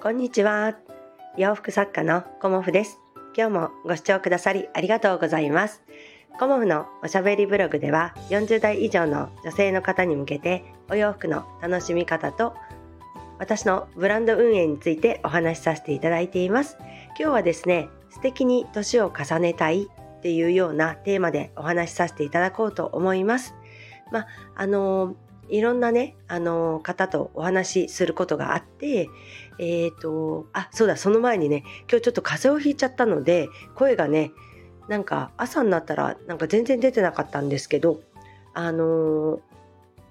こんにちは。洋服作家のコモフです。今日もご視聴くださりありがとうございます。コモフのおしゃべりブログでは40代以上の女性の方に向けてお洋服の楽しみ方と私のブランド運営についてお話しさせていただいています。今日はですね、素敵に年を重ねたいっていうようなテーマでお話しさせていただこうと思います。まあ、あのいろんなね、あの方とお話しすることがあって、えっ、ー、と、あ、そうだ、その前にね、今日ちょっと風邪をひいちゃったので、声がね、なんか朝になったらなんか全然出てなかったんですけど、あの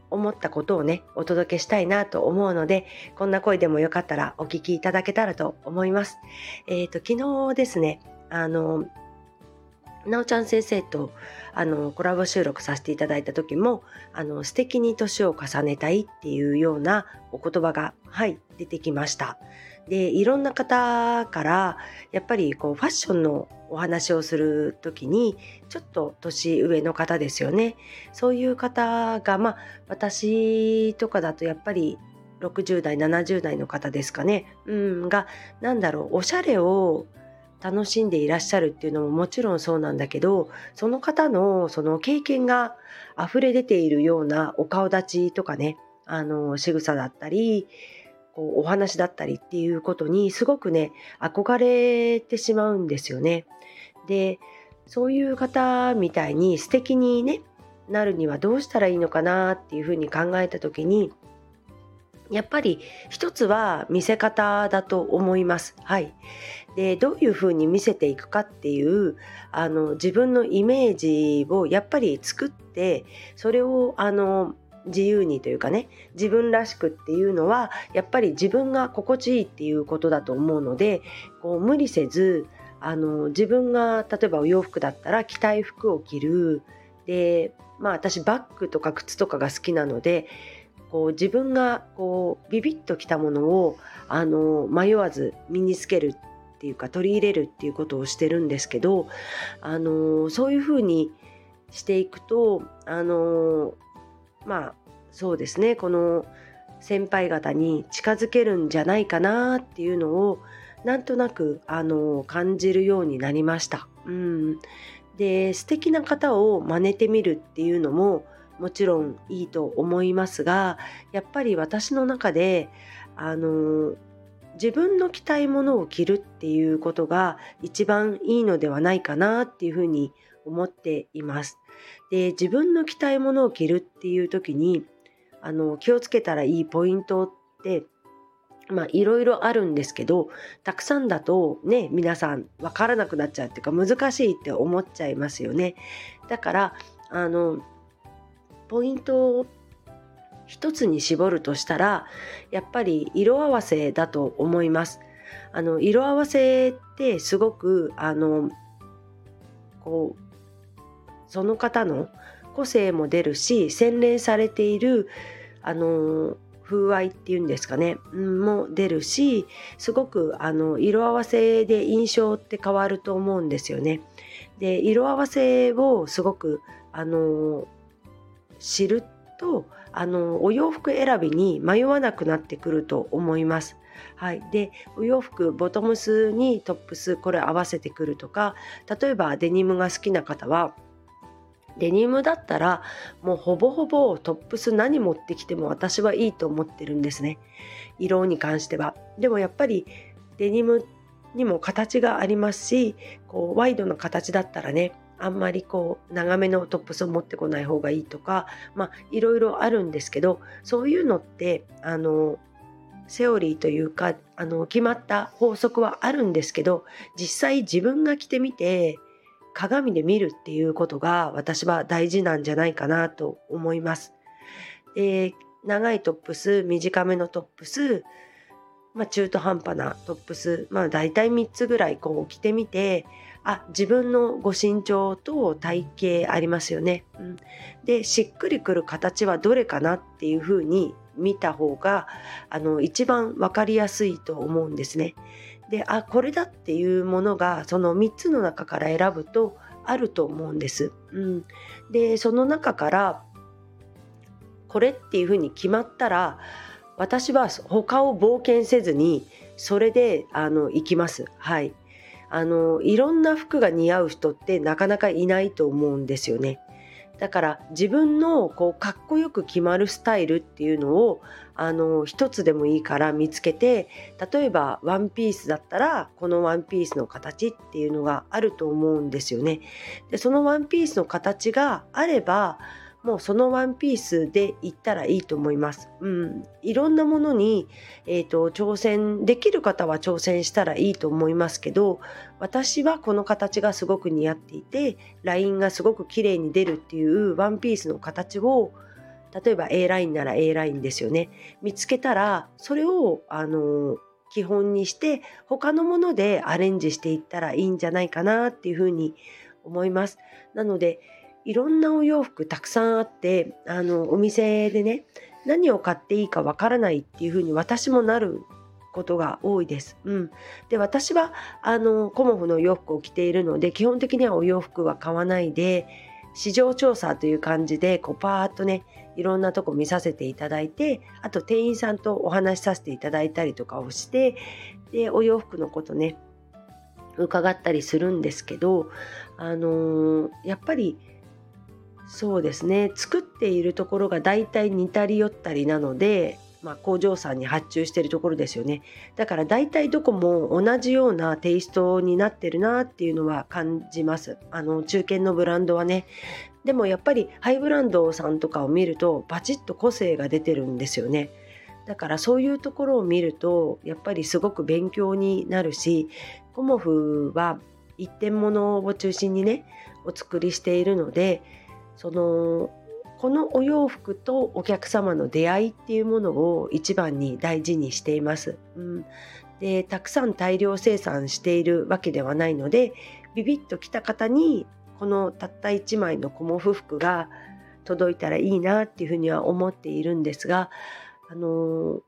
思ったことをね、お届けしたいなと思うので、こんな声でもよかったらお聞きいただけたらと思います。えっ、ー、と、昨日ですね、あのなおちゃん先生とあのコラボ収録させていただいた時もあの素敵に年を重ねたいっていうようなお言葉がはい出てきました。でいろんな方からやっぱりこうファッションのお話をする時にちょっと年上の方ですよねそういう方がまあ私とかだとやっぱり60代70代の方ですかね、うん、が何だろうおしゃれを楽しんでいらっしゃるっていうのももちろんそうなんだけどその方のその経験が溢れ出ているようなお顔立ちとかねあの仕草だったりこうお話だったりっていうことにすごくね憧れてしまうんですよね。でそういう方みたいに素敵にねなるにはどうしたらいいのかなっていうふうに考えた時にやっぱり一つは見せ方だと思います。はい。で、どういうふうに見せていくかっていう、あの、自分のイメージをやっぱり作って、それを、あの、自由にというかね、自分らしくっていうのは、やっぱり自分が心地いいっていうことだと思うので、こう無理せず、あの、自分が、例えばお洋服だったら着たい服を着る。で、まあ私バッグとか靴とかが好きなので、こう自分がこうビビッときたものをあの迷わず身につけるっていうか取り入れるっていうことをしてるんですけどあのそういうふうにしていくとあのまあそうですねこの先輩方に近づけるんじゃないかなっていうのをなんとなくあの感じるようになりました。うん、で素敵な方を真似てみるっていうのももちろんいいと思いますがやっぱり私の中であの自分の着たいものを着るっていうことが一番いいのではないかなっていうふうに思っています。で自分の着たいものを着るっていう時にあの気をつけたらいいポイントってまあいろいろあるんですけどたくさんだとね皆さん分からなくなっちゃうっていうか難しいって思っちゃいますよね。だからあのポイントを一つに絞るとしたらやっぱり色合わせだと思います。あの色合わせってすごくあのこうその方の個性も出るし洗練されているあの風合いっていうんですかね、も出るしすごくあの色合わせで印象って変わると思うんですよね。で色合わせをすごくあの知るとあのお洋服選びに迷わなくなってくると思います。はい、でお洋服ボトムスにトップスこれ合わせてくるとか例えばデニムが好きな方はデニムだったらもうほぼほぼトップス何持ってきても私はいいと思ってるんですね。色に関しては。でもやっぱりデニムにも形がありますしこうワイドな形だったらねあんまりこう長めのトップスを持ってこない方がいいとかまあいろいろあるんですけどそういうのってあのセオリーというかあの決まった法則はあるんですけど実際自分が着てみて鏡で見るっていうことが私は大事なんじゃないかなと思います。で長いトップス短めのトップスまあ、中途半端なトップス、まあ、大体3つぐらいこう着てみてあ自分のご身長と体型ありますよね。うん、でしっくりくる形はどれかなっていうふうに見た方があの一番分かりやすいと思うんですね。であこれだっていうものがその3つの中から選ぶとあると思うんです。うん、でその中からこれっていうふうに決まったら私は他を冒険せずにそれであの行きます。はい。あのいろんな服が似合う人ってなかなかいないと思うんですよね。だから自分のこうかっこよく決まるスタイルっていうのをあの一つでもいいから見つけて例えばワンピースだったらこのワンピースの形っていうのがあると思うんですよね。でそのワンピースの形があればもうそのワンピースでいったらいいと思います。うん、いろんなものに、えーと、挑戦できる方は挑戦したらいいと思いますけど私はこの形がすごく似合っていてラインがすごく綺麗に出るっていうワンピースの形を例えば A ラインなら A ラインですよね見つけたらそれをあの基本にして他のものでアレンジしていったらいいんじゃないかなっていうふうに思います。なのでいろんなお洋服たくさんあってあのお店でね何を買っていいかわからないっていうふうに私もなることが多いです。うん、で私はあのコモフの洋服を着ているので基本的にはお洋服は買わないで市場調査という感じでこうパーッとねいろんなとこ見させていただいてあと店員さんとお話しさせていただいたりとかをしてでお洋服のことね伺ったりするんですけどあのー、やっぱりそうですね。作っているところが大体似たり寄ったりなので、まあ、工場さんに発注しているところですよね。だから大体どこも同じようなテイストになってるなっていうのは感じます。あの中堅のブランドはね。でもやっぱりハイブランドさんとかを見るとバチッと個性が出てるんですよね。だからそういうところを見るとやっぱりすごく勉強になるしコモフは一点物を中心にねお作りしているのでそのこのお洋服とお客様の出会いっていうものを一番に大事にしています。うん、でたくさん大量生産しているわけではないのでビビッと来た方にこのたった1枚のコモフ服が届いたらいいなっていうふうには思っているんですが、あの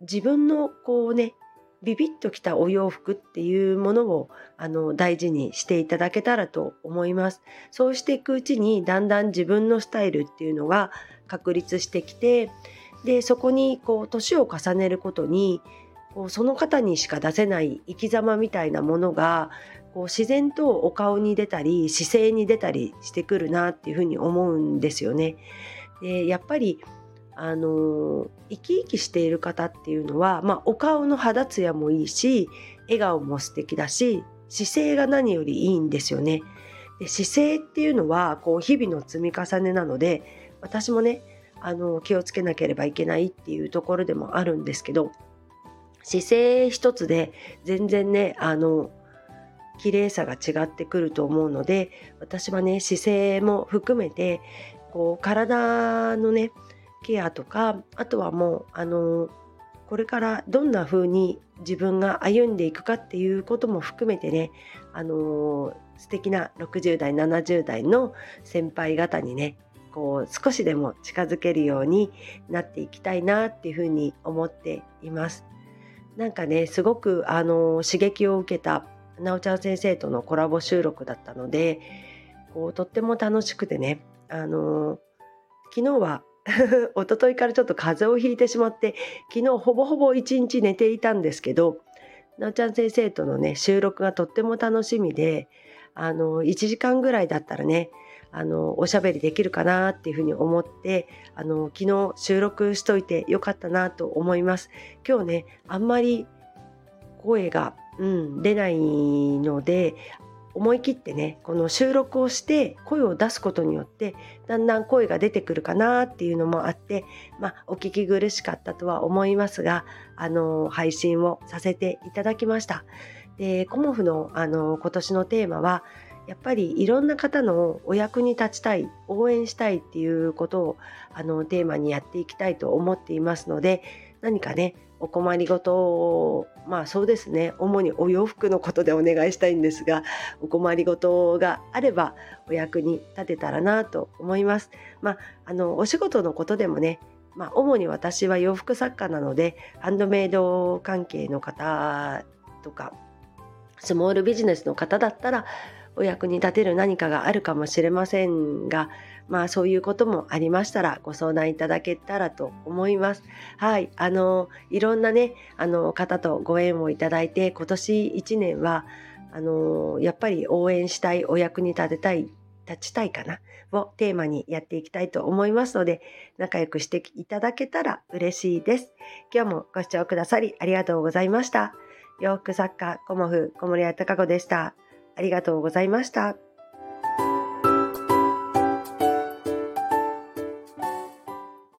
自分のこうねビビッときたお洋服っていうものをあの大事にしていただけたらと思います。そうしていくうちにだんだん自分のスタイルっていうのが確立してきてでそこにこう年を重ねることにこうその方にしか出せない生き様みたいなものがこう自然とお顔に出たり姿勢に出たりしてくるなっていうふうに思うんですよね。でやっぱりあの生き生きしている方っていうのは、まあ、お顔の肌ツヤもいいし笑顔も素敵だし姿勢が何よりいいんですよね。で姿勢っていうのはこう日々の積み重ねなので私もねあの気をつけなければいけないっていうところでもあるんですけど姿勢一つで全然ねあの綺麗さが違ってくると思うので私はね姿勢も含めてこう体のねケアとかあとはもうあのこれからどんな風に自分が歩んでいくかっていうことも含めてねあの素敵な60代70代の先輩方にねこう少しでも近づけるようになっていきたいなっていうふうに思っています。なんかねすごくあの刺激を受けたなおちゃん先生とのコラボ収録だったのでこうとっても楽しくてねあの昨日は一昨日からちょっと風邪をひいてしまって昨日ほぼほぼ一日寝ていたんですけどなおちゃん先生とのね収録がとっても楽しみであの1時間ぐらいだったらねあのおしゃべりできるかなっていうふうに思ってあの昨日収録しといてよかったなと思います。今日ねあんまり声が、うん、出ないので思い切ってねこの収録をして声を出すことによってだんだん声が出てくるかなっていうのもあってまあお聞き苦しかったとは思いますがあの配信をさせていただきました。でコモフのあの今年のテーマはやっぱりいろんな方のお役に立ちたい応援したいっていうことをあのテーマにやっていきたいと思っていますので何かねお困りごとまあそうですね主にお洋服のことでお願いしたいんですがお困りごとがあればお役に立てたらなと思います。まあ、あのお仕事のことでもねまあ、主に私は洋服作家なのでハンドメイド関係の方とかスモールビジネスの方だったらお役に立てる何かがあるかもしれませんが、まあそういうこともありましたらご相談いただけたらと思います。はい、あのいろんなねあの方とご縁をいただいて今年1年はあのやっぱり応援したいお役に立てたい立ちたいかなをテーマにやっていきたいと思いますので仲良くしていただけたら嬉しいです。今日もご視聴くださりありがとうございました。洋服作家コモフ小森屋隆子でした。ありがとうございました。